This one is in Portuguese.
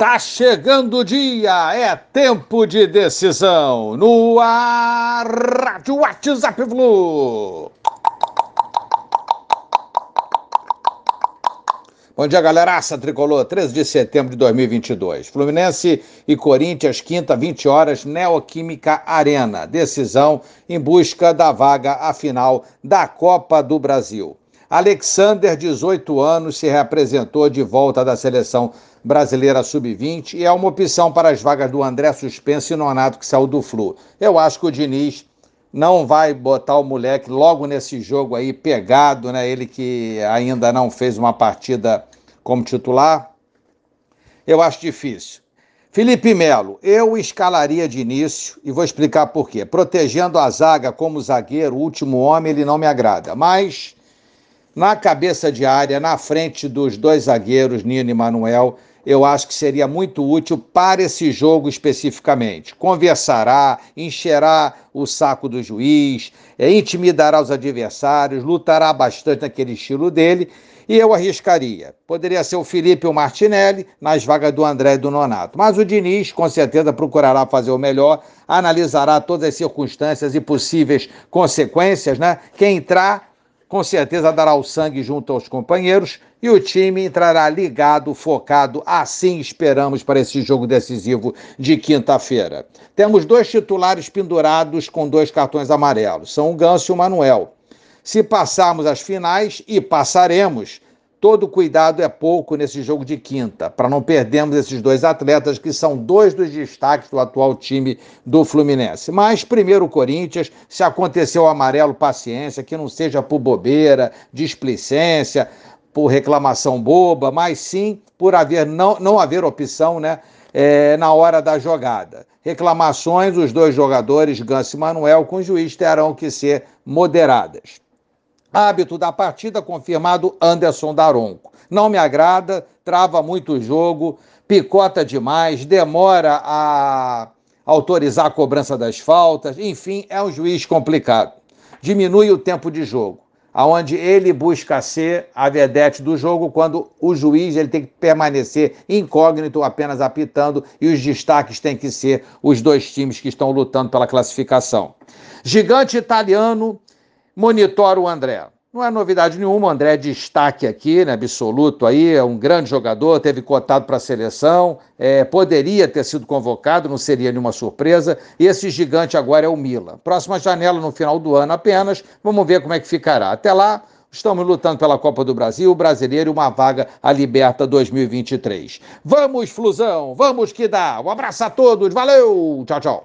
Tá chegando o dia, é tempo de decisão. No ar, Rádio WhatsApp Flu. Bom dia, galeraça tricolor. 13 de setembro de 2022. Fluminense e Corinthians, quinta, 20 horas, Neoquímica Arena. Decisão em busca da vaga à final da Copa do Brasil. Alexander, 18 anos, se reapresentou de volta da seleção brasileira sub-20 e é uma opção para as vagas do André Suspense e Nonato, que saiu do Flu. Eu acho que o Diniz não vai botar o moleque logo nesse jogo aí pegado, né? Ele que ainda não fez uma partida como titular. Eu acho difícil. Felipe Melo, eu escalaria de início e vou explicar por quê. Protegendo a zaga como zagueiro, último homem, ele não me agrada. Mas na cabeça de área, na frente dos dois zagueiros, Nino e Manuel, eu acho que seria muito útil para esse jogo especificamente. Conversará, encherá o saco do juiz, é, intimidará os adversários, lutará bastante naquele estilo dele. E eu arriscaria. Poderia ser o Felipe ou o Martinelli nas vagas do André e do Nonato. Mas o Diniz, com certeza, procurará fazer o melhor, analisará todas as circunstâncias e possíveis consequências, né? Quem entrar com certeza dará o sangue junto aos companheiros e o time entrará ligado, focado, assim esperamos para esse jogo decisivo de quinta-feira. Temos dois titulares pendurados com dois cartões amarelos, são o Ganso e o Manuel. Se passarmos as finais, e passaremos, todo cuidado é pouco nesse jogo de quinta, para não perdermos esses dois atletas que são dois dos destaques do atual time do Fluminense. Mas primeiro o Corinthians, se aconteceu o amarelo, paciência, que não seja por bobeira, displicência, por reclamação boba, mas sim por haver não, não haver opção, né? É, na hora da jogada. Reclamações, os dois jogadores, Gans e Manuel, com o juiz terão que ser moderadas. Hábito da partida confirmado Anderson Daronco. Não me agrada, trava muito o jogo, picota demais, demora a autorizar a cobrança das faltas, enfim, é um juiz complicado. Diminui o tempo de jogo, aonde ele busca ser a vedete do jogo quando o juiz ele tem que permanecer incógnito, apenas apitando, e os destaques têm que ser os dois times que estão lutando pela classificação. Gigante italiano monitora o André. Não é novidade nenhuma, o André é destaque aqui, né, absoluto aí, é um grande jogador, teve cotado para a seleção, é, poderia ter sido convocado, não seria nenhuma surpresa. Esse gigante agora é o Milan. Próxima janela no final do ano apenas, vamos ver como é que ficará. Até lá, estamos lutando pela Copa do Brasil, o brasileiro uma vaga à Liberta 2023. Vamos, Flusão, vamos que dá. Um abraço a todos, valeu, tchau, tchau.